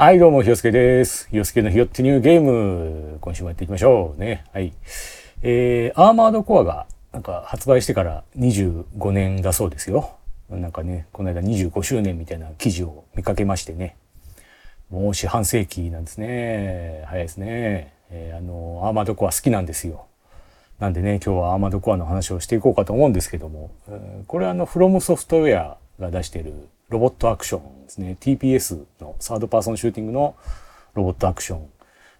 はい、どうも、ひよすけです。ひよすけのひよってニューゲーム、今週もやっていきましょう。ね。はい。えー、アーマードコアが、なんか発売してから25年だそうですよ。なんかね、この間25周年みたいな記事を見かけましてね。もう四半世紀なんですね。早いですね。えー、あの、アーマードコア好きなんですよ。なんでね、今日はアーマードコアの話をしていこうかと思うんですけども、これはあの、フロムソフトウェアが出してるロボットアクションですね。TPS のサードパーソンシューティングのロボットアクション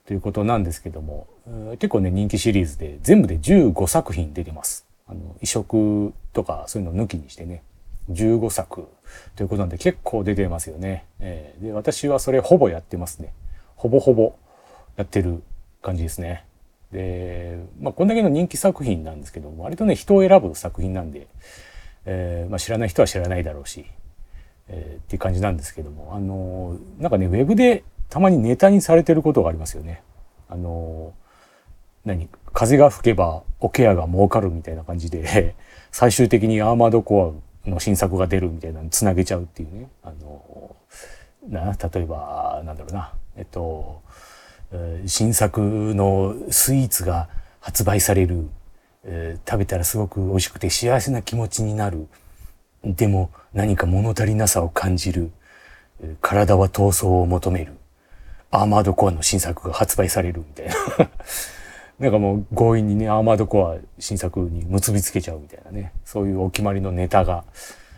ということなんですけども、結構ね、人気シリーズで全部で15作品出てます。あの、移植とかそういうの抜きにしてね、15作ということなんで結構出てますよね。えーで、私はそれほぼやってますね。ほぼほぼやってる感じですね。で、まあ、こんだけの人気作品なんですけども、割とね、人を選ぶ作品なんで、えーまあ、知らない人は知らないだろうし、えーっていう感じなんですけども、あのーなんかね、ウェブでたまにネタにされてることがありますよね。あのー何風が吹けばオケアが儲かるみたいな感じで、最終的にアーマードコアの新作が出るみたいなのにつなげちゃうっていうね。あのーな、例えば、なんだろうな、えっと、新作のスイーツが発売される、えー食べたらすごく美味しくて幸せな気持ちになる。でも何か物足りなさを感じる。体は闘争を求める。アーマードコアの新作が発売されるみたいな。なんかもう強引にね、アーマードコア新作に結びつけちゃうみたいなね。そういうお決まりのネタが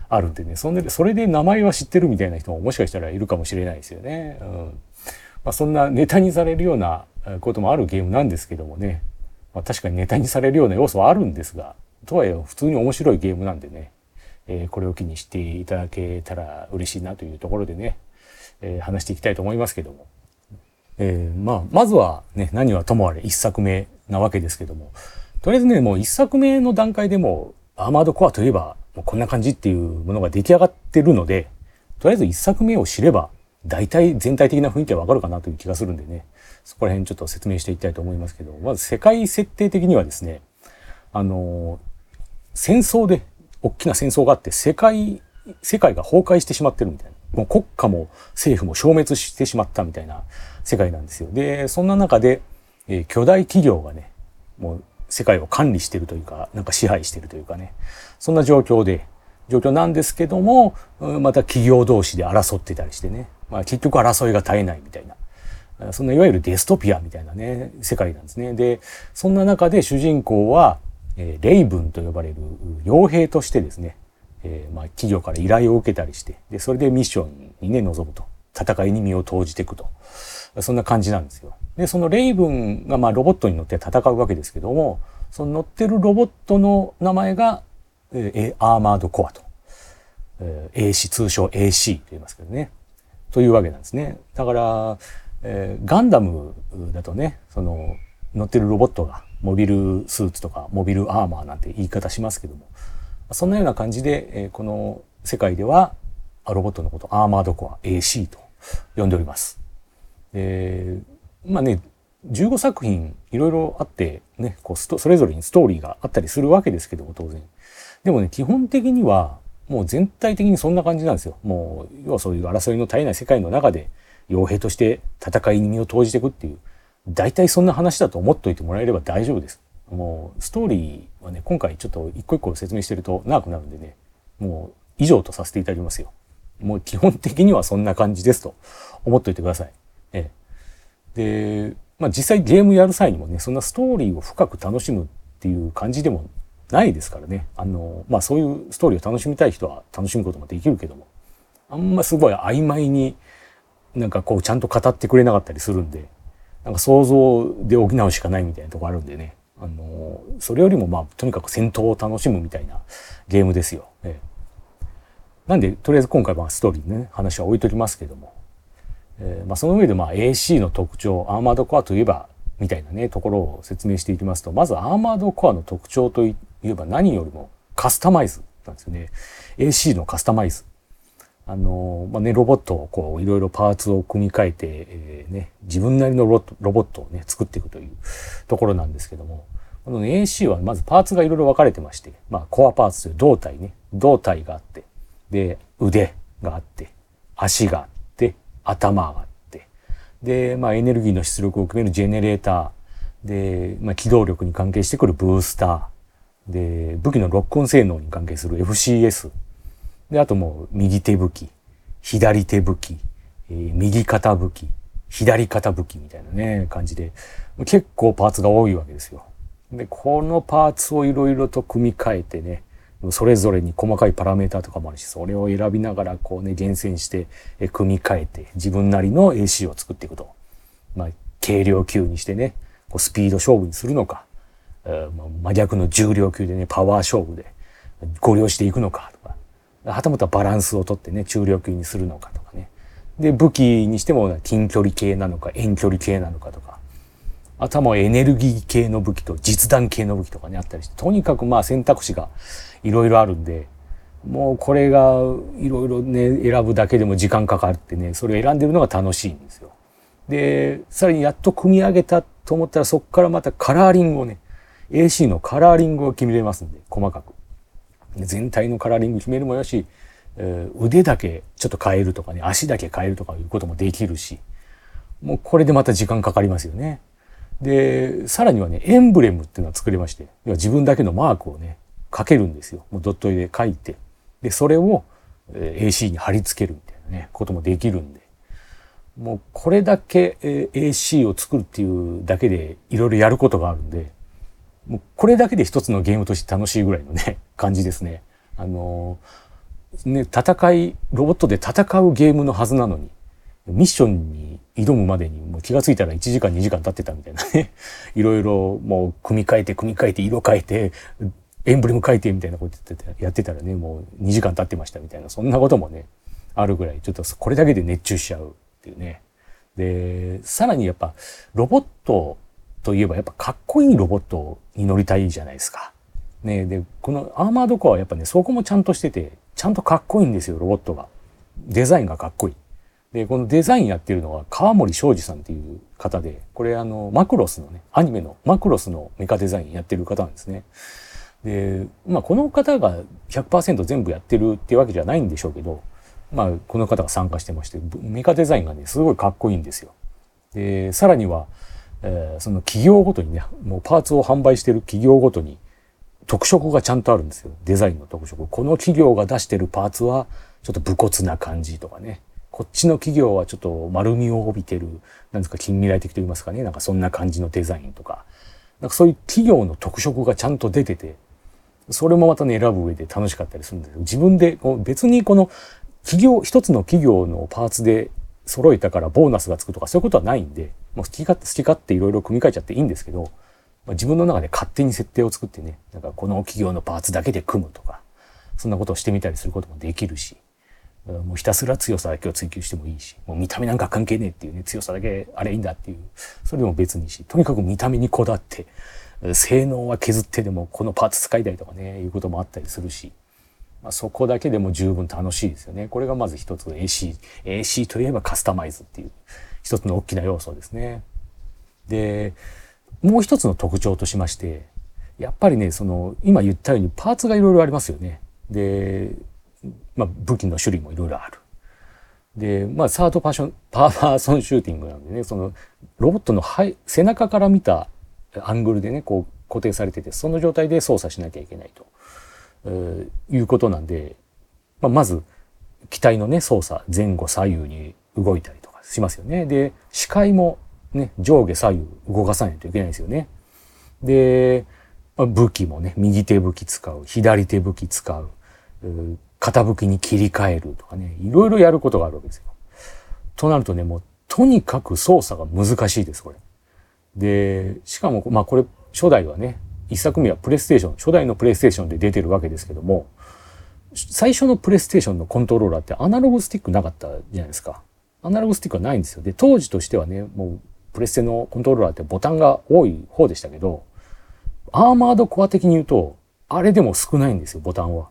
あるんでね。そんで、それで名前は知ってるみたいな人ももしかしたらいるかもしれないですよね。うん。まあそんなネタにされるようなこともあるゲームなんですけどもね。まあ確かにネタにされるような要素はあるんですが、とはいえ普通に面白いゲームなんでね。えーこれを機にしていただけたら嬉しいなというところでね、えー話していきたいと思いますけども。えーまあ、まずはね、何はともあれ一作目なわけですけども、とりあえずね、もう一作目の段階でも、アーマードコアといえば、もうこんな感じっていうものが出来上がってるので、とりあえず一作目を知れば、大体全体的な雰囲気はわかるかなという気がするんでね、そこら辺ちょっと説明していきたいと思いますけど、まず世界設定的にはですね、あの戦争で、大きな戦争があって、世界、世界が崩壊してしまってるみたいな。もう国家も政府も消滅してしまったみたいな世界なんですよ。で、そんな中で、えー巨大企業がね、もう世界を管理してるというか、なんか支配してるというかね、そんな状況で、状況なんですけども、また企業同士で争ってたりしてね、まあ結局争いが絶えないみたいな。そんないわゆるデストピアみたいなね、世界なんですね。で、そんな中で主人公は、えーレイブンと呼ばれる傭兵としてですね、えーまあ、企業から依頼を受けたりして、で、それでミッションにね、臨むと。戦いに身を投じていくと。そんな感じなんですよ。で、そのレイブンがまあロボットに乗って戦うわけですけども、その乗ってるロボットの名前が、えーアーマードコアと。えー AC、通称 AC と言いますけどね。というわけなんですね。だから、えーガンダムだとね、その乗ってるロボットがモビルスーツとかモビルアーマーなんて言い方しますけども、そんなような感じで、えこの世界ではあロボットのことアーマードコア AC と呼んでおります。で、まあね、15作品いろいろあってね、こうストそれぞれにストーリーがあったりするわけですけども当然。でもね、基本的にはもう全体的にそんな感じなんですよ。もう、要はそういう争いの絶えない世界の中で傭兵として戦いに身を投じていくっていう、大体そんな話だと思っといてもらえれば大丈夫です。もう、ストーリーはね、今回ちょっと一個一個説明してると長くなるんでね、もう以上とさせていただきますよ。もう基本的にはそんな感じですと思っといてください。ええ。で、まあ実際ゲームやる際にもね、そんなストーリーを深く楽しむっていう感じでもないですからね。あの、まあそういうストーリーを楽しみたい人は楽しむこともできるけども、あんますごい曖昧になんかこうちゃんと語ってくれなかったりするんで、なんか想像で補うしかないみたいなとこあるんでね。あの、それよりもまあとにかく戦闘を楽しむみたいなゲームですよ。ええなんで、とりあえず今回はストーリーね、話は置いときますけども。えーまあ、その上でまあ AC の特徴、アーマードコアといえば、みたいなね、ところを説明していきますと、まずアーマードコアの特徴といえば何よりもカスタマイズなんですよね。AC のカスタマイズ。あの、まあね、ロボットをこう、いろいろパーツを組み替えて、えーね、自分なりのロボットをね、作っていくというところなんですけども、この AC はまずパーツがいろいろ分かれてまして、まあ、コアパーツという胴体ね、胴体があって、で、腕があって、足があって、頭があって、で、まあ、エネルギーの出力を決めるジェネレーターで、まあ、機動力に関係してくるブースターで武器のロックオン性能に関係する FCS であともう右手武器左手武器、えー、右肩武器左肩武器みたいなね感じで結構パーツが多いわけですよ。でこのパーツをいろいろと組み替えてねそれぞれに細かいパラメータとかもあるしそれを選びながらこうね厳選してえ組み替えて自分なりの AC を作っていくと。まあ軽量級にしてねこうスピード勝負にするのか、えー、真逆の重量級でねパワー勝負でご了していくのかはたまたバランスをとってね中量級にするのかとかねで武器にしても近距離系なのか遠距離系なのかとか頭エネルギー系の武器と実弾系の武器とかねあったりしてとにかくまあ選択肢がいろいろあるんでもうこれがいろいろね選ぶだけでも時間かかってねそれを選んでるのが楽しいんですよ。でさらにやっと組み上げたと思ったらそこからまたカラーリングをね AC のカラーリングを決めれますんで細かく。全体のカラーリング決めるもよし、えー、腕だけちょっと変えるとかね足だけ変えるとかいうこともできるしもうこれでまた時間かかりますよね。でさらにはねエンブレムっていうのは作れまして要は自分だけのマークをね書けるんですよ。もうドット絵で書いて。でそれを AC に貼り付けるみたいなねこともできるんで。もうこれだけ AC を作るっていうだけでいろいろやることがあるんでもうこれだけで一つのゲームとして楽しいぐらいのね感じですね。あのね戦いロボットで戦うゲームのはずなのにミッションに挑むまでにもう気が付いたら1時間2時間経ってたみたいなね いろいろもう組み替えて組み替えて色変えてエンブレム書いてみたいなことやってたらねもう2時間経ってましたみたいなそんなこともねあるぐらいちょっとこれだけで熱中しちゃうっていうね。でさらにやっぱロボットといえばやっぱかっこいいロボットに乗りたいじゃないですか。ねでこのアーマードコアはやっぱねそこもちゃんとしててちゃんとかっこいいんですよロボットが。デザインがかっこいい。でこのデザインやってるのは川森昌司さんっていう方でこれあのマクロスのねアニメのマクロスのメカデザインやってる方なんですね。でまあこの方が100%全部やってるってわけじゃないんでしょうけどまあこの方が参加してましてメカデザインがねすごいかっこいいんですよ。でさらには、えー、その企業ごとにねもうパーツを販売してる企業ごとに特色がちゃんとあるんですよ。デザインの特色。この企業が出してるパーツはちょっと武骨な感じとかね。こっちの企業はちょっと丸みを帯びてるなんですか近未来的と言いますかね。なんかそんな感じのデザインとか。なんかそういう企業の特色がちゃんと出ててそれもまたね選ぶ上で楽しかったりするんですよ。自分でこう別にこの企業一つの企業のパーツで揃えたからボーナスがつくとかそういうことはないんでもう好き勝手好き勝手いろいろ組み替えちゃっていいんですけど、まあ、自分の中で勝手に設定を作ってねなんかこの企業のパーツだけで組むとかそんなことをしてみたりすることもできるしもうひたすら強さだけを追求してもいいしもう見た目なんか関係ねえっていうね強さだけあれいいんだっていうそれでも別にしとにかく見た目にこだわって性能は削ってでもこのパーツ使いたいとかねいうこともあったりするし、まあ、そこだけでも十分楽しいですよね。これがまず一つ AC AC といえばカスタマイズっていう。一つの大きな要素ですね。でもう一つの特徴としましてやっぱりねその今言ったようにパーツがいろいろありますよね。で、まあ、武器の種類もいろいろある。でまあサードパーションパーソンシューティングなんでねそのロボットの背中から見たアングルでねこう固定されててその状態で操作しなきゃいけないと、えー、いうことなんで、まあ、まず機体のね操作前後左右に動いたりしますよね。で視界もね上下左右動かさないといけないですよね。で、まあ、武器もね右手武器使う左手武器使う片武器に切り替えるとかねいろいろやることがあるわけですよ。となるとねもうとにかく操作が難しいですこれ。で、しかも、まあこれ、初代はね、一作目はプレイステーション、初代のプレイステーションで出てるわけですけども、最初のプレイステーションのコントローラーってアナログスティックなかったじゃないですか。アナログスティックはないんですよ。で、当時としてはね、もうプレステのコントローラーってボタンが多い方でしたけど、アーマードコア的に言うと、あれでも少ないんですよ、ボタンは。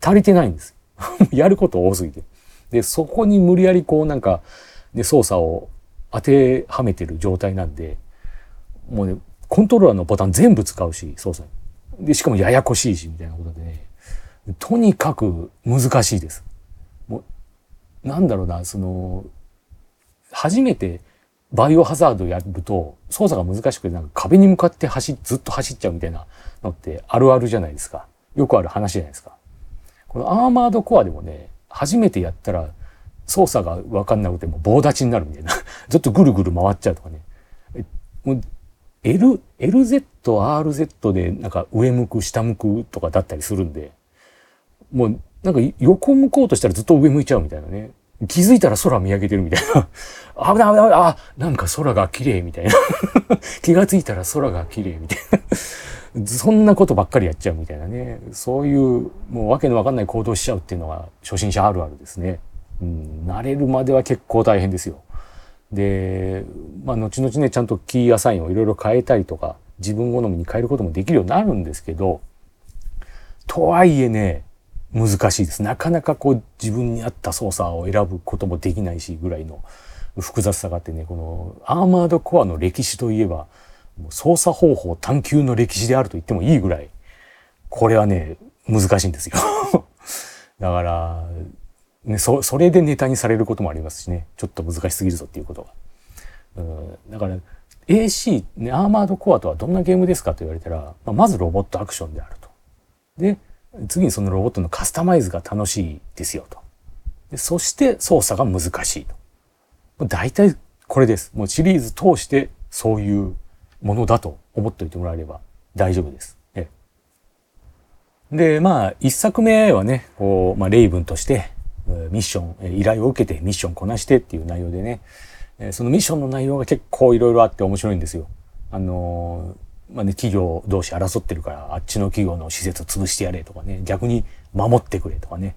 足りてないんです。やること多すぎて。で、そこに無理やりこうなんか、で、操作を当てはめてる状態なんで、もうね、コントローラーのボタン全部使うし、操作に。で、しかもややこしいし、みたいなことでね、とにかく難しいです。もう、なんだろうな、その、初めてバイオハザードやると操作が難しくてなんか壁に向かって走ずっと走っちゃうみたいなのってあるあるじゃないですか。よくある話じゃないですか。このアーマードコアでもね、初めてやったら操作がわかんなくても棒立ちになるみたいな。ずっとぐるぐる回っちゃうとかね。もう L、LZ、RZ でなんか上向く、下向くとかだったりするんで、もうなんか横向こうとしたらずっと上向いちゃうみたいなね。気づいたら空見上げてるみたいな。危ない危ない危ないあ、なんか空が綺麗みたいな。気がついたら空が綺麗みたいな。そんなことばっかりやっちゃうみたいなね。そういう、もうわけのわかんない行動しちゃうっていうのは初心者あるあるですね。うん、慣れるまでは結構大変ですよ。で、まあ、後々ね、ちゃんとキーアサインをいろいろ変えたりとか、自分好みに変えることもできるようになるんですけど、とはいえね、難しいです。なかなかこう自分に合った操作を選ぶこともできないしぐらいの複雑さがあってね、このアーマードコアの歴史といえば、操作方法探求の歴史であると言ってもいいぐらい、これはね、難しいんですよ。だから、ね、そ、それでネタにされることもありますしね、ちょっと難しすぎるぞっていうことが。うん、だから、AC、ね、アーマードコアとはどんなゲームですかと言われたら、まあ、まずロボットアクションであると。で、次にそのロボットのカスタマイズが楽しいですよと。でそして操作が難しいと。大体これです。もうシリーズ通してそういうものだと思っておいてもらえれば大丈夫です。で、まあ、一作目はね、こう、まあ、レイブンとして、ミッション、依頼を受けてミッションこなしてっていう内容でね、そのミッションの内容が結構いろいろあって面白いんですよ。あのまあね、企業同士争ってるから、あっちの企業の施設を潰してやれとかね、逆に守ってくれとかね。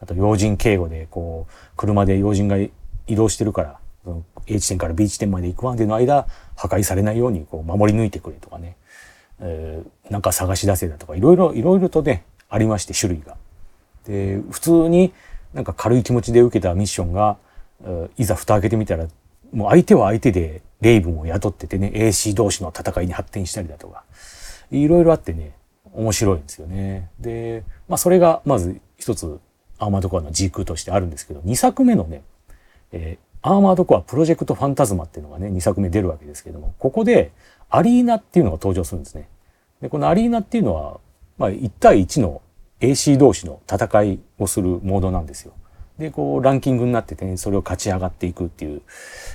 あと、要人警護で、こう、車で要人が移動してるから、その A 地点から B 地点まで行くまでの間、破壊されないように、こう、守り抜いてくれとかね。えー、なんか探し出せだとか、いろいろ、いろいろとね、ありまして、種類が。で、普通になんか軽い気持ちで受けたミッションが、いざ蓋開けてみたら、もう相手は相手でレイブンを雇っててね、AC 同士の戦いに発展したりだとか、いろいろあってね、面白いんですよね。で、まあそれがまず一つアーマードコアの軸としてあるんですけど、2作目のね、えー、アーマードコアプロジェクトファンタズマっていうのがね、2作目出るわけですけども、ここでアリーナっていうのが登場するんですね。で、このアリーナっていうのは、まあ1対1の AC 同士の戦いをするモードなんですよ。で、こう、ランキングになっててね、それを勝ち上がっていくってい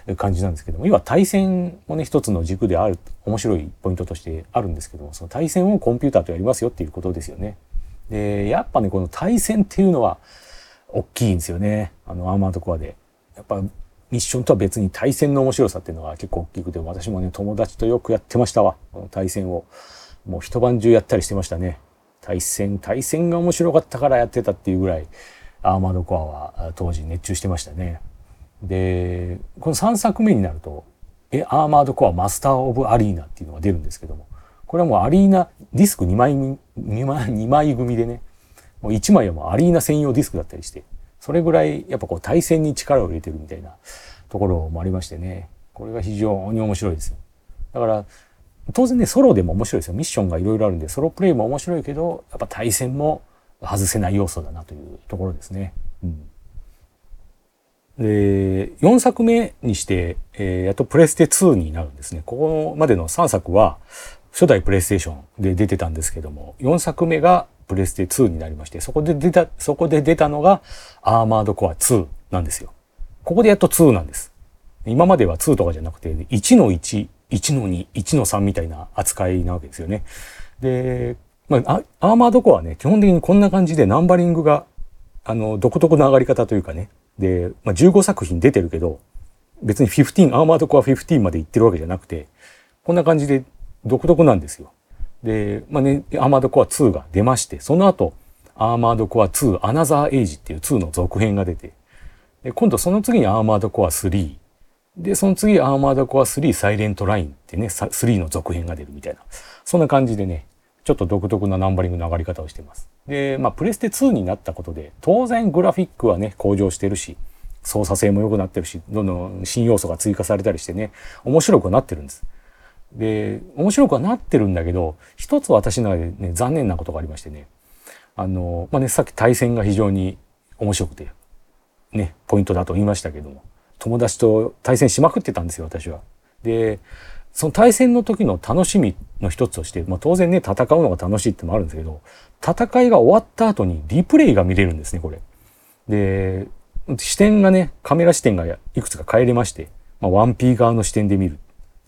う感じなんですけども、要は対戦もね、一つの軸である、面白いポイントとしてあるんですけども、その対戦をコンピューターとやりますよっていうことですよね。で、やっぱね、この対戦っていうのは、大きいんですよね。あの、アーマードコアで。やっぱ、ミッションとは別に対戦の面白さっていうのが結構大きくて、私もね、友達とよくやってましたわ。この対戦を。もう一晩中やったりしてましたね。対戦、対戦が面白かったからやってたっていうぐらい、アーマードコアは当時熱中してましたね。で、この3作目になると、え、アーマードコアマスターオブアリーナっていうのが出るんですけども、これはもうアリーナ、ディスク2枚、2枚、組でね、もう1枚はもうアリーナ専用ディスクだったりして、それぐらいやっぱこう対戦に力を入れてるみたいなところもありましてね、これが非常に面白いですよ。だから、当然ね、ソロでも面白いですよ。ミッションがいろいろあるんで、ソロプレイも面白いけど、やっぱ対戦も外せない要素だなというところですね。うん、で、4作目にして、えー、やっとプレステ2になるんですね。ここまでの3作は初代プレイステーションで出てたんですけども、4作目がプレステ2になりまして、そこで出た、そこで出たのがアーマードコア2なんですよ。ここでやっと2なんです。今までは2とかじゃなくて、1の1、1の2、1の3みたいな扱いなわけですよね。で、まあ、アーマードコアはね、基本的にこんな感じでナンバリングが、あの、独特な上がり方というかね。で、まあ、15作品出てるけど、別に15、アーマードコア15まで行ってるわけじゃなくて、こんな感じで独特なんですよ。で、まあね、アーマードコア2が出まして、その後、アーマードコア2アナザーエイジっていう2の続編が出て、で今度その次にアーマードコア3、で、その次アーマードコア3サイレントラインってね、3の続編が出るみたいな、そんな感じでね、ちょっと独特なナンバリングの上がり方をしています。で、まあ、プレステ2になったことで、当然グラフィックはね、向上してるし、操作性も良くなってるし、どんどん新要素が追加されたりしてね、面白くなってるんです。で、面白くはなってるんだけど、一つ私の中でね、残念なことがありましてね、あの、まあ、ね、さっき対戦が非常に面白くて、ね、ポイントだと言いましたけども、友達と対戦しまくってたんですよ、私は。で、その対戦の時の楽しみの一つとして、まあ当然ね、戦うのが楽しいってもあるんですけど、戦いが終わった後にリプレイが見れるんですね、これ。で、視点がね、カメラ視点がいくつか変えれまして、まあ 1P 側の視点で見る、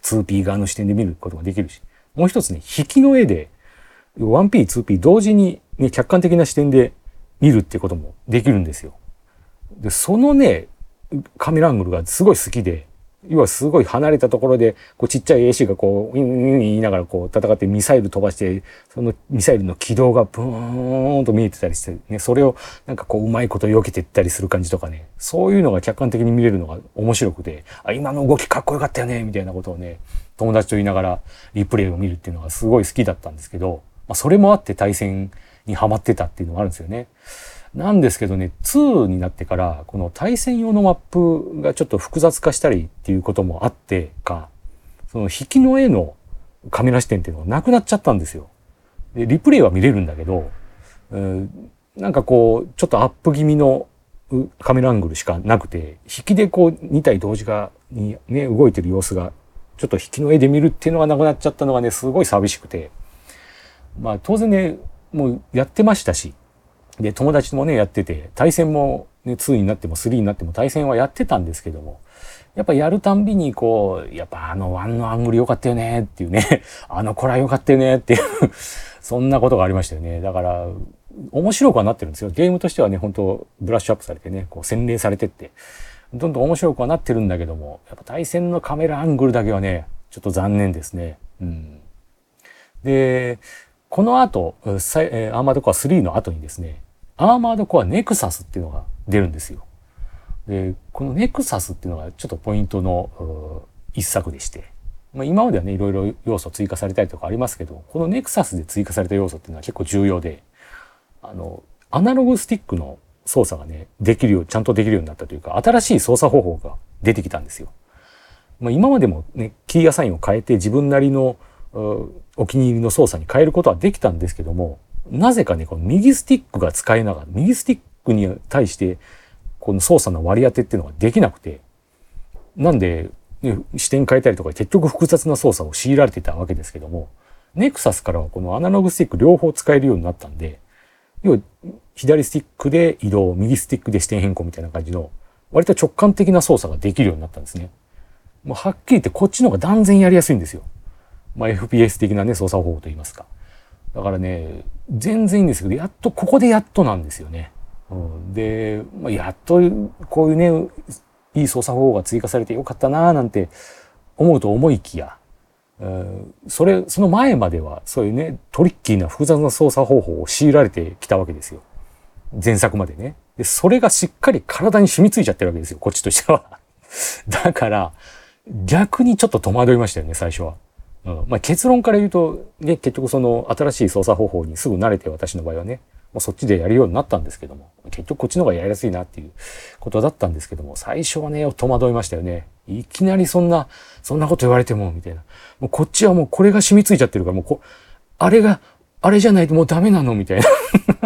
2P 側の視点で見ることができるし、もう一つね、引きの絵で 1P、2P 同時にね、客観的な視点で見るってこともできるんですよ。で、そのね、カメラアングルがすごい好きで、要はすごい離れたところで、こうちっちゃい AC がこう、ウィンウィン言いながらこう戦ってミサイル飛ばして、そのミサイルの軌道がブーンと見えてたりして、ね、それをなんかこううまいこと避けていったりする感じとかね、そういうのが客観的に見れるのが面白くて、あ、今の動きかっこよかったよね、みたいなことをね、友達と言いながらリプレイを見るっていうのがすごい好きだったんですけど、まあ、それもあって対戦にハマってたっていうのがあるんですよね。なんですけどね、2になってから、この対戦用のマップがちょっと複雑化したりっていうこともあってか、その引きの絵のカメラ視点っていうのがなくなっちゃったんですよ。で、リプレイは見れるんだけど、えー、なんかこう、ちょっとアップ気味のカメラアングルしかなくて、引きでこう2体同時がにね、動いてる様子が、ちょっと引きの絵で見るっていうのがなくなっちゃったのがね、すごい寂しくて、まあ当然ね、もうやってましたし、で、友達もね、やってて、対戦も、ね、2になっても3になっても対戦はやってたんですけども、やっぱやるたんびにこう、やっぱあの1のアングル良かったよねっていうね、あのコラ良かったよねっていうそんなことがありましたよね。だから、面白くはなってるんですよ。ゲームとしてはね、本当ブラッシュアップされてね、こう洗練されてって、どんどん面白くはなってるんだけども、やっぱ対戦のカメラアングルだけはね、ちょっと残念ですね。うん。で、この後、アーマードコア3の後にですね、アーマードコアネクサスっていうのが出るんですよ。で、このネクサスっていうのがちょっとポイントの一作でして、まあ、今まではね、いろいろ要素追加されたりとかありますけど、このネクサスで追加された要素っていうのは結構重要で、あの、アナログスティックの操作がね、できるよう、ちゃんとできるようになったというか、新しい操作方法が出てきたんですよ。まあ、今までもね、キーアサインを変えて自分なりのお気に入りの操作に変えることはできたんですけども、なぜかね、この右スティックが使えながら、右スティックに対して、この操作の割り当てっていうのができなくて、なんで、ね、視点変えたりとか結局複雑な操作を強いられてたわけですけども、ネクサスからはこのアナログスティック両方使えるようになったんで、要は左スティックで移動、右スティックで視点変更みたいな感じの、割と直感的な操作ができるようになったんですね。もうはっきり言ってこっちの方が断然やりやすいんですよ。まあ、FPS 的なね、操作方法といいますか。だからね、全然いいんですけど、やっと、ここでやっとなんですよね。うん、で、まあ、やっとこういうね、いい操作方法が追加されてよかったなぁなんて思うと思いきや、それ、その前まではそういうね、トリッキーな複雑な操作方法を強いられてきたわけですよ。前作までね。で、それがしっかり体に染みついちゃってるわけですよ、こっちとしては。だから、逆にちょっと戸惑いましたよね、最初は。うん、まあ、結論から言うと、ね、結局その新しい操作方法にすぐ慣れて私の場合はね、もうそっちでやるようになったんですけども、結局こっちの方がやりやすいなっていうことだったんですけども、最初はね、戸惑いましたよね。いきなりそんな、そんなこと言われても、みたいな。もうこっちはもうこれが染みついちゃってるから、もうこ、あれが、あれじゃないともうダメなの？みたいな。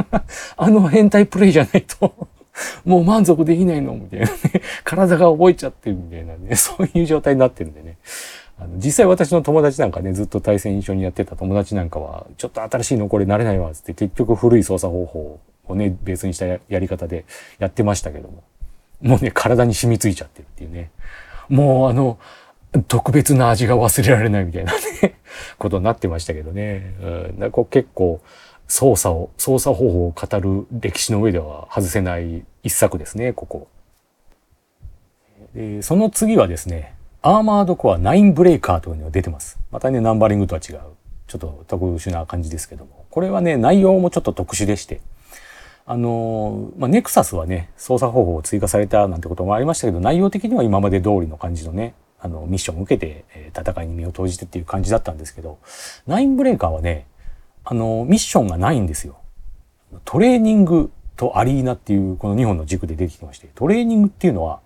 あの変態プレイじゃないともう満足できないの？みたいなね。体が覚えちゃってるみたいなね。そういう状態になってるんでね。あの実際私の友達なんかね、ずっと対戦一緒にやってた友達なんかは、ちょっと新しいのこれ慣れないわ、つって結局古い操作方法をね、別にしたやり方でやってましたけども。もうね、体に染みついちゃってるっていうね。もうあの、特別な味が忘れられないみたいなね、ことになってましたけどね。うん、こ結構、操作を、操作方法を語る歴史の上では外せない一作ですね、ここ。でその次はですね、アーマードコア9ブレイカーというのが出てます。またね、ナンバリングとは違う。ちょっと特殊な感じですけども。これはね、内容もちょっと特殊でして。あの、まあ、ネクサスはね、操作方法を追加されたなんてこともありましたけど、内容的には今まで通りの感じのね、あの、ミッションを受けて、え、戦いに身を投じてっていう感じだったんですけど、ナインブレイカーはね、あの、ミッションがないんですよ。トレーニングとアリーナっていうこの2本の軸で出てきまして、トレーニングっていうのは、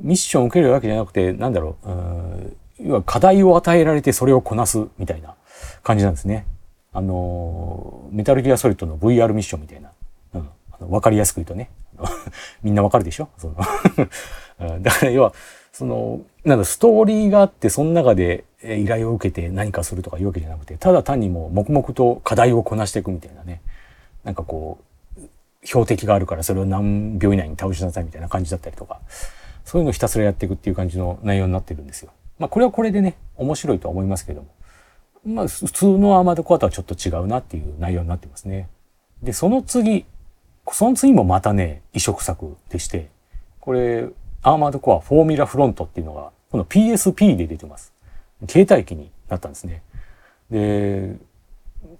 ミッションを受けるわけじゃなくて、なんだろう、う要は課題を与えられてそれをこなすみたいな感じなんですね。あの、メタルギアソリッドの VR ミッションみたいな。うん。あの分かりやすく言うとね。みんなわかるでしょ？その だから要は、その、なんだ、ストーリーがあって、その中で依頼を受けて何かするとかいうわけじゃなくて、ただ単にもう黙々と課題をこなしていくみたいなね。なんかこう、標的があるからそれを何秒以内に倒しなさいみたいな感じだったりとか、そういうのをひたすらやっていくっていう感じの内容になってるんですよ。まあこれはこれでね、面白いとは思いますけども。まあ普通のアーマードコアとはちょっと違うなっていう内容になってますね。で、その次、その次もまたね、移植作でして、これ、アーマードコアフォーミュラフロントっていうのが、この PSP で出てます。携帯機になったんですね。で、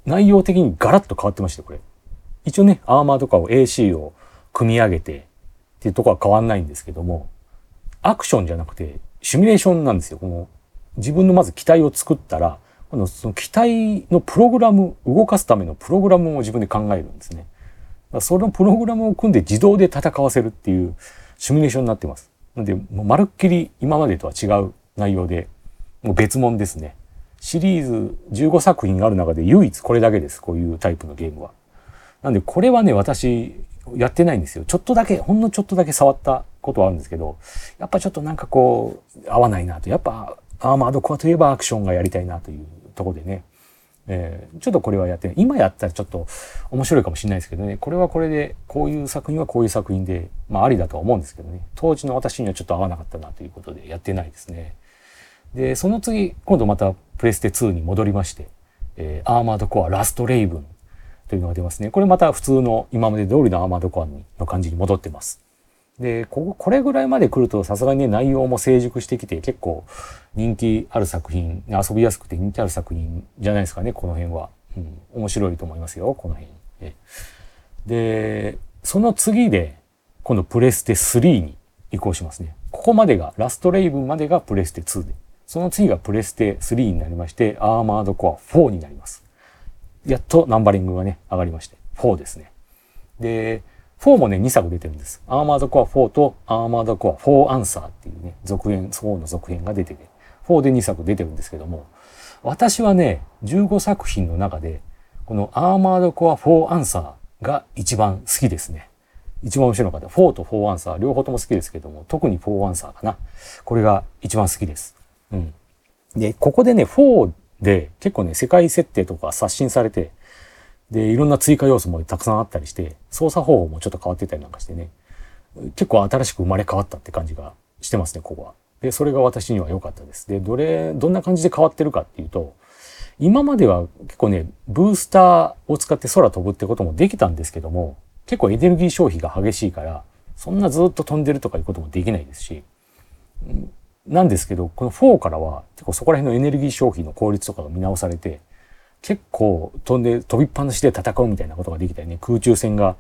内容的にガラッと変わってまして、これ。一応ね、アーマードコアを AC を組み上げてっていうとこは変わんないんですけども、アクションじゃなくて、シミュレーションなんですよ。この、自分のまず機体を作ったら、このその機体のプログラム、動かすためのプログラムを自分で考えるんですね。そのプログラムを組んで自動で戦わせるっていうシミュレーションになってます。なので、もうまるっきり今までとは違う内容で、もう別物ですね。シリーズ15作品がある中で唯一これだけです。こういうタイプのゲームは。なんでこれはね、私やってないんですよ。ちょっとだけ、ほんのちょっとだけ触ったことはあるんですけど、やっぱちょっとなんかこう、合わないなと。やっぱアーマードコアといえばアクションがやりたいなというとこでね。えー、ちょっとこれはやって、今やったらちょっと面白いかもしれないですけどね、これはこれで、こういう作品はこういう作品で、まあありだとは思うんですけどね、当時の私にはちょっと合わなかったなということでやってないですね。で、その次、今度またプレステ2に戻りまして、えー、アーマードコアラストレイブンというのが出ますね。これまた普通の今まで通りのアーマードコアの感じに戻ってます。で、ここれぐらいまで来るとさすがにね、内容も成熟してきて結構人気ある作品、遊びやすくて人気ある作品じゃないですかね、この辺は。うん、面白いと思いますよ、この辺。で、その次で、今度プレステ3に移行しますね。ここまでが、ラストレイブンまでがプレステ2で、その次がプレステ3になりまして、アーマードコア4になります。やっとナンバリングがね、上がりまして、4ですね。で、4もね、2作出てるんです。アーマードコア4とアーマードコア4アンサーっていうね、続編、4の続編が出てて、4で2作出てるんですけども、私はね、15作品の中で、このアーマードコア4アンサーが一番好きですね。一番面白いの方、4と4アンサー、両方とも好きですけども、特に4アンサーかな。これが一番好きです。うん。で、ここでね、4で結構ね、世界設定とか刷新されて、で、いろんな追加要素もたくさんあったりして、操作方法もちょっと変わってたりなんかしてね、結構新しく生まれ変わったって感じがしてますね、ここは。で、それが私には良かったです。で、どれ、どんな感じで変わってるかっていうと、今までは結構ね、ブースターを使って空飛ぶってこともできたんですけども、結構エネルギー消費が激しいから、そんなずっと飛んでるとかいうこともできないですし、なんですけど、この4からは結構そこら辺のエネルギー消費の効率とかが見直されて、結構飛んで飛びっぱなしで戦うみたいなことができたりね、空中戦が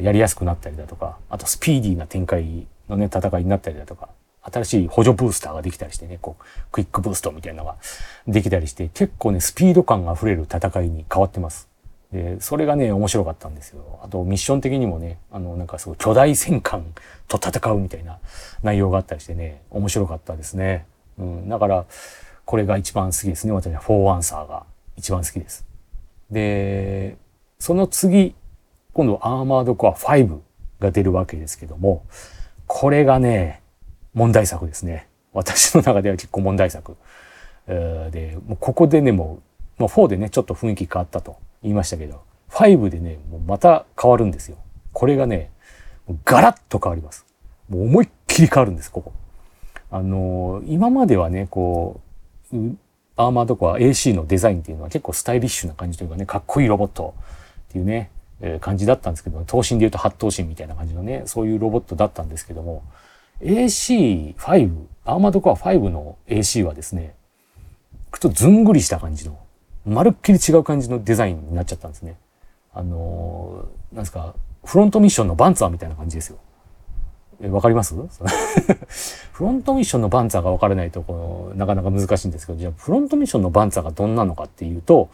やりやすくなったりだとか、あとスピーディーな展開のね、戦いになったりだとか、新しい補助ブースターができたりしてね、こう、クイックブーストみたいなのができたりして、結構ね、スピード感が溢れる戦いに変わってます。で、それがね、面白かったんですよ。あと、ミッション的にもね、あの、なんかすごい巨大戦艦と戦うみたいな内容があったりしてね、面白かったですね。うん、だから、これが一番好きですね。私は4アンサーが。一番好きです。で、その次、今度アーマードコア5が出るわけですけども、これがね、問題作ですね。私の中では結構問題作。で、もうここでね、もう、まあ、4でね、ちょっと雰囲気変わったと言いましたけど、5でね、もうまた変わるんですよ。これがね、ガラッと変わります。もう思いっきり変わるんです、ここ。あのー、今まではね、こう、アーマードコア AC のデザインっていうのは結構スタイリッシュな感じというかね、かっこいいロボットっていうね、えー、感じだったんですけど、頭身で言うと八頭身みたいな感じのね、そういうロボットだったんですけども、AC5、アーマードコア5の AC はですね、ちょっとずんぐりした感じの、まるっきり違う感じのデザインになっちゃったんですね。あのー、なんですか、フロントミッションのバンツァーみたいな感じですよ。えわかります？フロントミッションのバンツァーがわからないとこの、なかなか難しいんですけど、じゃあフロントミッションのバンツァーがどんなのかっていうと、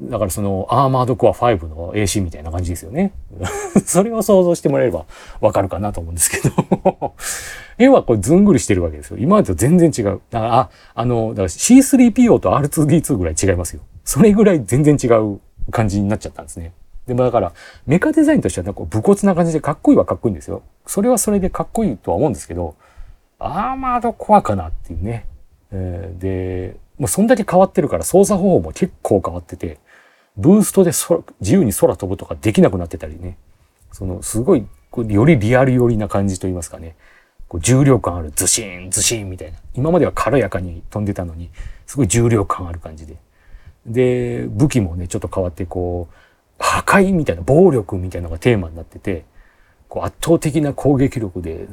だからそのアーマードコア5の AC みたいな感じですよね。それを想像してもらえればわかるかなと思うんですけど 絵はこれずんぐりしてるわけですよ。今までと全然違う。だからあ、あの、だから C3PO と R2D2 ぐらい違いますよ。それぐらい全然違う感じになっちゃったんですね。でもだから、メカデザインとしてはなんか武骨な感じでかっこいいはかっこいいんですよ。それはそれでかっこいいとは思うんですけど、アーマードコアかなっていうね。えー、で、もうそんだけ変わってるから操作方法も結構変わってて、ブーストで自由に空飛ぶとかできなくなってたりね。そのすごいよりリアル寄りな感じと言いますかね。こう重量感あるズシンズシンみたいな。今までは軽やかに飛んでたのに、すごい重量感ある感じで。で、武器もね、ちょっと変わってこう、破壊みたいな、暴力みたいなのがテーマになってて、こう圧倒的な攻撃力で、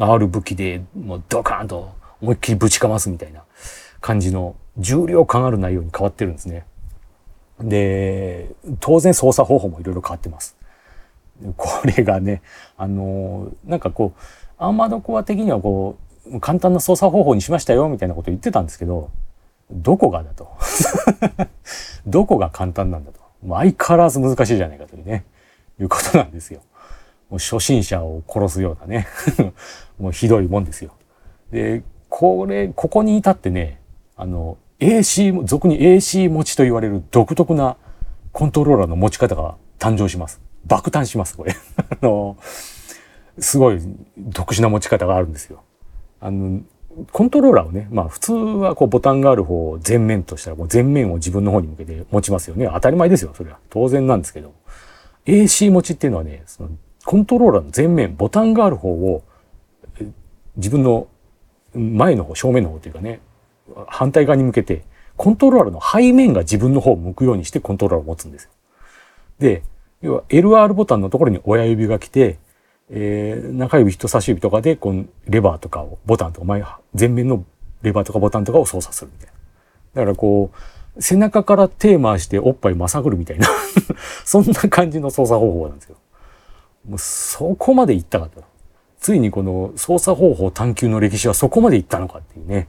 ある武器で、もうドカーンと思いっきりぶちかますみたいな感じの重量感ある内容に変わってるんですね。で、当然操作方法もいろいろ変わってます。これがね、あの、なんかこう、アーマードコア的にはこう、簡単な操作方法にしましたよみたいなこと言ってたんですけど、どこがだと。どこが簡単なんだと。相変わらず難しいじゃないかというね、いうことなんですよ。もう初心者を殺すようなね もうひどいもんですよ。で、これ、ここに至ってね、あの、AC、俗に AC 持ちと言われる独特なコントローラーの持ち方が誕生します。爆誕します、これ。あの、すごい特殊な持ち方があるんですよ。あの、コントローラーをね、まあ普通はこうボタンがある方を前面としたらもう前面を自分の方に向けて持ちますよね。当たり前ですよ、それは。当然なんですけど。AC 持ちっていうのはね、そのコントローラーの前面、ボタンがある方を自分の前の方、正面の方というかね、反対側に向けて、コントローラーの背面が自分の方を向くようにしてコントローラーを持つんですよ。で、要は LR ボタンのところに親指が来て、えー、中指人差し指とかで、このレバーとかを、ボタンとか前、前面のレバーとかボタンとかを操作するみたいな。だからこう、背中から手回しておっぱいまさぐるみたいな そんな感じの操作方法なんですよ。もうそこまで行ったかと。ついにこの操作方法探求の歴史はそこまで行ったのかっていうね。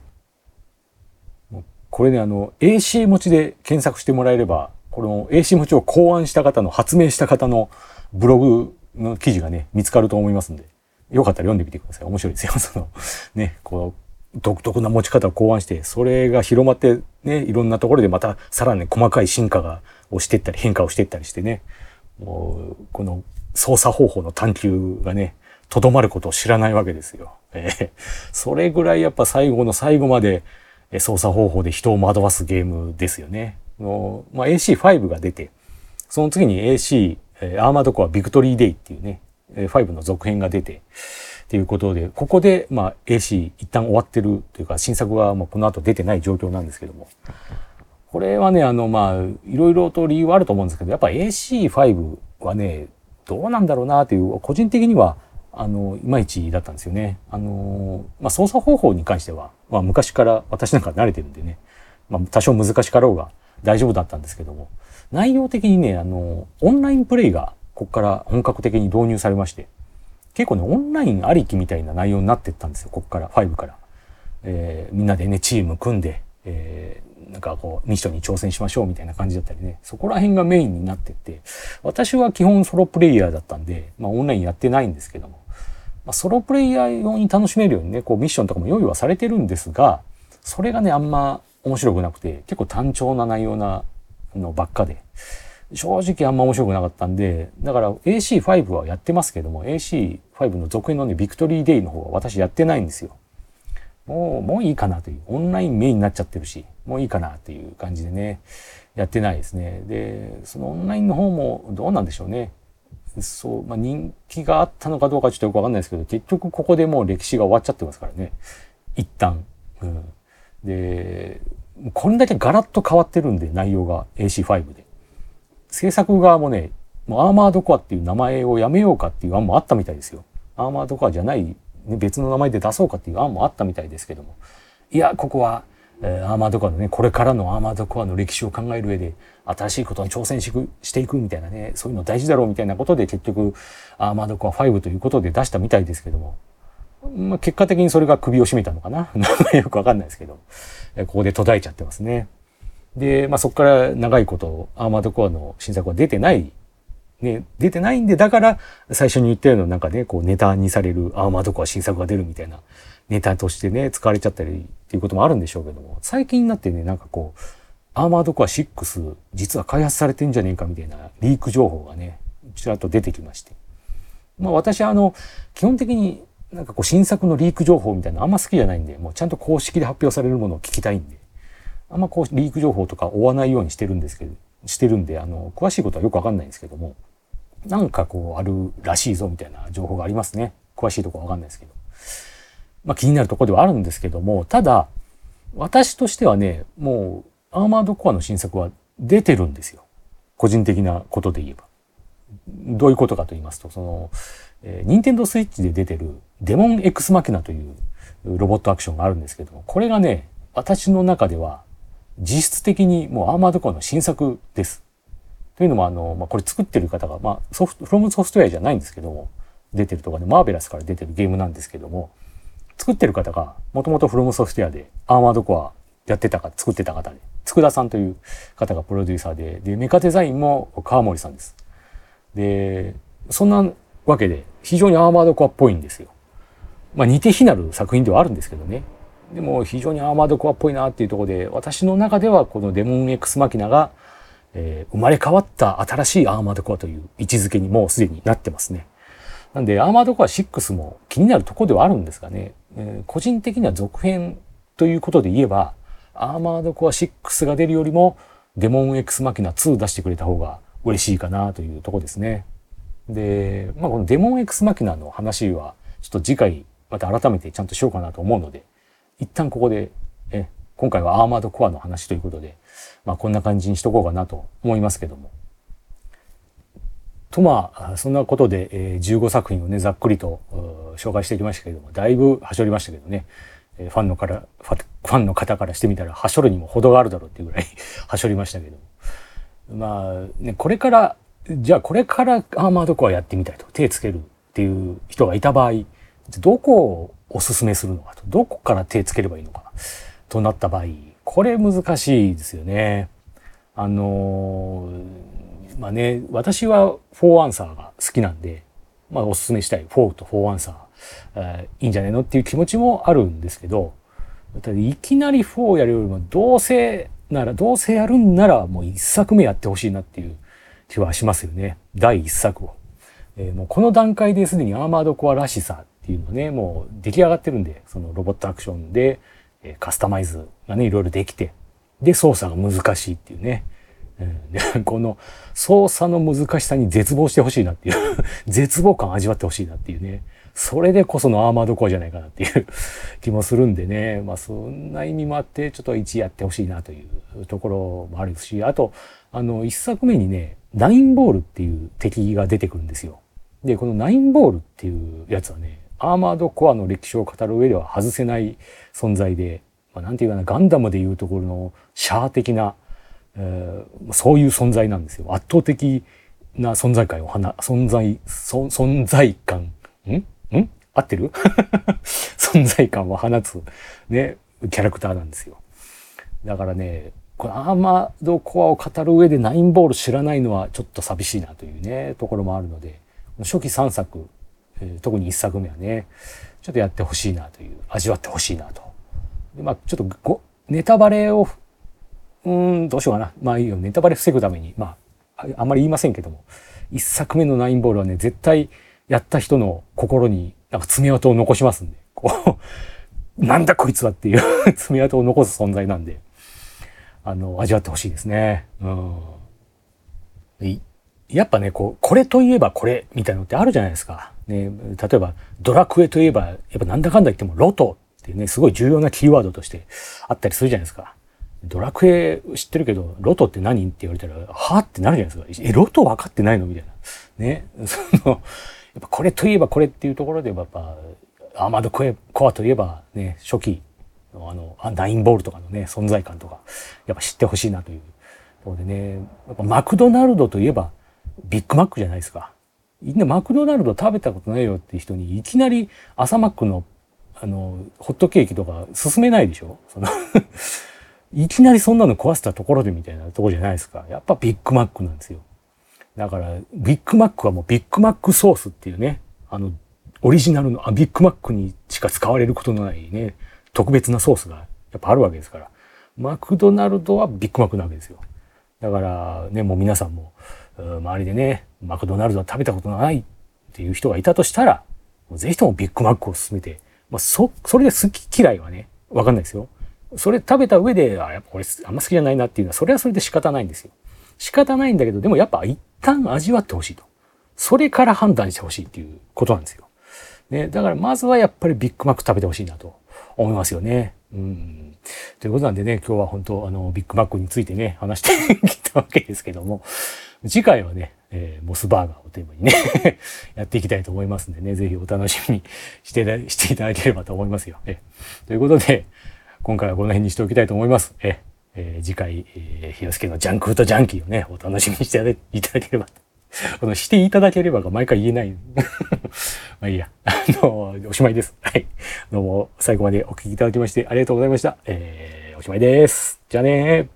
これね、あの、AC 持ちで検索してもらえれば、この AC 持ちを考案した方の、発明した方のブログの記事がね、見つかると思いますんで、よかったら読んでみてください。面白いですよ。その、ね、こう、独特な持ち方を考案して、それが広まって、ね、いろんなところでまたさらに細かい進化が、をしていったり、変化をしていったりしてね、もう、この操作方法の探求がね、とどまることを知らないわけですよ。えー、それぐらいやっぱ最後の最後まで操作方法で人を惑わすゲームですよね。のまあ、AC5 が出て、その次に AC えー、アーマードコアビクトリーデイっていうね、5の続編が出て、っていうことで、ここで、まあ、AC 一旦終わってるというか、新作はもうこの後出てない状況なんですけども、これはね、あの、まあ、いろいろと理由はあると思うんですけど、やっぱ AC5 はね、どうなんだろうなっていう、個人的には、あの、いまいちだったんですよね。あの、まあ、操作方法に関しては、まあ、昔から私なんか慣れてるんでね、まあ、多少難しかろうが大丈夫だったんですけども、内容的にね、あの、オンラインプレイがここから本格的に導入されまして、結構ね、オンラインありきみたいな内容になってったんですよ、ここから、5から。えー、みんなでね、チーム組んで、えー、なんかこう、ミッションに挑戦しましょうみたいな感じだったりね、そこら辺がメインになってって、私は基本ソロプレイヤーだったんで、まあオンラインやってないんですけども、まあ、ソロプレイヤー用に楽しめるようにね、こうミッションとかも用意はされてるんですが、それがね、あんま面白くなくて、結構単調な内容なのばっかで、正直あんま面白くなかったんで、だから AC5 はやってますけども、AC5 の続編のね、ビクトリーデイの方は私やってないんですよ。もう、もういいかなという。オンラインメインになっちゃってるし、もういいかなっていう感じでね、やってないですね。で、そのオンラインの方もどうなんでしょうね。そう、まあ、人気があったのかどうかちょっとよくわかんないですけど、結局ここでもう歴史が終わっちゃってますからね。一旦。うん、で、これだけガラッと変わってるんで、内容が AC5 で。制作側もね、もうアーマードコアっていう名前をやめようかっていう案もあったみたいですよ。アーマードコアじゃない、ね、別の名前で出そうかっていう案もあったみたいですけども。いや、ここは、えー、アーマードコアのね、これからのアーマードコアの歴史を考える上で、新しいことに挑戦していくみたいなね、そういうの大事だろうみたいなことで結局、アーマードコア5ということで出したみたいですけども。まあ、結果的にそれが首を絞めたのかな よくわかんないですけど。ここで途絶えちゃってますね。で、まあ、そこから長いことアーマードコアの新作は出てない。ね、出てないんで、だから最初に言ったようななんかね、こうネタにされるアーマードコア新作が出るみたいなネタとしてね、使われちゃったりっていうこともあるんでしょうけども、最近になってね、なんかこう、アーマードコア6実は開発されてんじゃねえかみたいなリーク情報がね、ちらっと出てきまして。まあ私はあの、基本的になんかこう新作のリーク情報みたいなあんま好きじゃないんで、もうちゃんと公式で発表されるものを聞きたいんで、あんまこうリーク情報とか追わないようにしてるんですけど、してるんで、あの、詳しいことはよくわかんないんですけども、なんかこうあるらしいぞみたいな情報がありますね。詳しいとこわかんないですけど。まあ気になるとこではあるんですけども、ただ、私としてはね、もうアーマードコアの新作は出てるんですよ。個人的なことで言えば。どういうことかと言いますと、その、えー、ニンテンドースイッチで出てるデモン X マキナというロボットアクションがあるんですけども、これがね、私の中では実質的にもうアーマードコアの新作です。というのもあの、まあ、これ作ってる方が、まあ、ソフト、フロムソフトウェアじゃないんですけども、出てるとかで、マーベラスから出てるゲームなんですけども、作ってる方が、もともとフロムソフトウェアでアーマードコアやってたか、作ってた方で、佃さんという方がプロデューサーで、で、メカデザインも川森さんです。で、そんなわけで、非常にアーマードコアっぽいんですよ。まあ似て非なる作品ではあるんですけどね。でも非常にアーマードコアっぽいなっていうとこで、私の中ではこのデモン X マキナが、えー、生まれ変わった新しいアーマードコアという位置づけにもうすでになってますね。なんで、アーマードコア6も気になるとこではあるんですがね、えー、個人的には続編ということで言えば、アーマードコア6が出るよりも、デモン X マキナ2出してくれた方が嬉しいかなというとこですね。で、まあこのデモン X マキナの話は、ちょっと次回また改めてちゃんとしようかなと思うので、一旦ここで、え、今回はアーマードコアの話ということで、まあこんな感じにしとこうかなと思いますけども。とまあ、そんなことで、えー、15作品をね、ざっくりと紹介してきましたけども、だいぶはしょりましたけどね、え、ファンのから、ファンの方からしてみたら、はしょるにも程があるだろうっていうぐらいはしょりましたけどもまあ、ね、これから、じゃあこれからアーマードコアやってみたいと、手つけるっていう人がいた場合、どこをおすすめするのかと、どこから手つければいいのかとなった場合、これ難しいですよね。あのー、まあね、私は4アンサーが好きなんで、まあおすすめしたい4と4アンサー、えー、いいんじゃないのっていう気持ちもあるんですけど、いきなり4やるよりもどうせなら、どうせやるんならもう一作目やってほしいなっていう気はしますよね。第一作を。えー、もうこの段階ですでにアーマードコアらしさっていうのね、もう出来上がってるんで、そのロボットアクションで、えー、カスタマイズがね、いろいろできて、で、操作が難しいっていうね。うん、でこの操作の難しさに絶望してほしいなっていう 絶望感味わってほしいなっていうね。それでこそのアーマードコアじゃないかなっていう 気もするんでね。まあそんな意味もあって、ちょっと1やってほしいなというところもあるし、あと、あの、1作目にね、ナインボールっていう敵が出てくるんですよ。で、このナインボールっていうやつはね、アーマードコアの歴史を語る上では外せない存在で、まあ、なんていうかな、ガンダムでいうところのシャア的な、えー、そういう存在なんですよ。圧倒的な存在感を放、存在、存在感、ん？ん？合ってる？存在感を放つ、ね、キャラクターなんですよ。だからね、このアーマードコアを語る上でナインボール知らないのはちょっと寂しいなというね、ところもあるので、初期3作、えー、特に1作目はね、ちょっとやってほしいなという、味わってほしいなと。まあ、ちょっとご、ネタバレを、うん、どうしようかな。まあいいよ、ネタバレ防ぐために、まあ、あんまり言いませんけども、1作目のナインボールはね、絶対やった人の心になんか爪痕を残しますんで、こう、なんだこいつはっていう 爪痕を残す存在なんで、あの、味わってほしいですね。うん。やっぱね、こう、これといえばこれみたいなのってあるじゃないですか。ね、例えば、ドラクエといえば、やっぱなんだかんだ言ってもロトっていうね、すごい重要なキーワードとしてあったりするじゃないですか。ドラクエ知ってるけど、ロトって何って言われたら、はってなるじゃないですか。え、ロト分かってないのみたいな。ね。その、やっぱこれといえばこれっていうところでやっぱアーマードコエコアといえばね初期あのあのナインボールとかのね存在感とかやっぱ知ってほしいなというところでねやっぱマクドナルドといえばビッグマックじゃないですか。みんなマクドナルド食べたことないよっていう人にいきなり朝マックのあのホットケーキとか勧めないでしょ？その いきなりそんなの壊せたところでみたいなとこじゃないですか。やっぱビッグマックなんですよ。だから、ビッグマックはもうビッグマックソースっていうね、あの、オリジナルの、あ、ビッグマックにしか使われることのないね、特別なソースがやっぱあるわけですから。マクドナルドはビッグマックなわけですよ。だからね、もう皆さんも、周りでね、マクドナルドは食べたことないっていう人がいたとしたら、ぜひともビッグマックを勧めて、まあ、そ、それで好き嫌いはね、わかんないですよ。それ食べた上で、あ、やっぱこれあんま好きじゃないなっていうのは、それはそれで仕方ないんですよ。仕方ないんだけど、でもやっぱ一旦味わってほしいと。それから判断してほしいっていうことなんですよ。ね、だからまずはやっぱりビッグマック食べてほしいなと思いますよね。うん。ということなんでね、今日は本当あの、ビッグマックについてね、話してきたわけですけども、次回はね、えー、モスバーガーをテーマにね やっていきたいと思いますんでね、ぜひお楽しみにしてしていただければと思いますよ。えということで、今回はこの辺にしておきたいと思います。ええー、次回、えー、ひよすけのジャンクフードジャンキーをね、お楽しみにしていただければ。この、していただければが毎回言えない。まあいいや。あの、おしまいです。はい。どうも最後までお聞きいただきましてありがとうございました。えー、おしまいです。じゃあね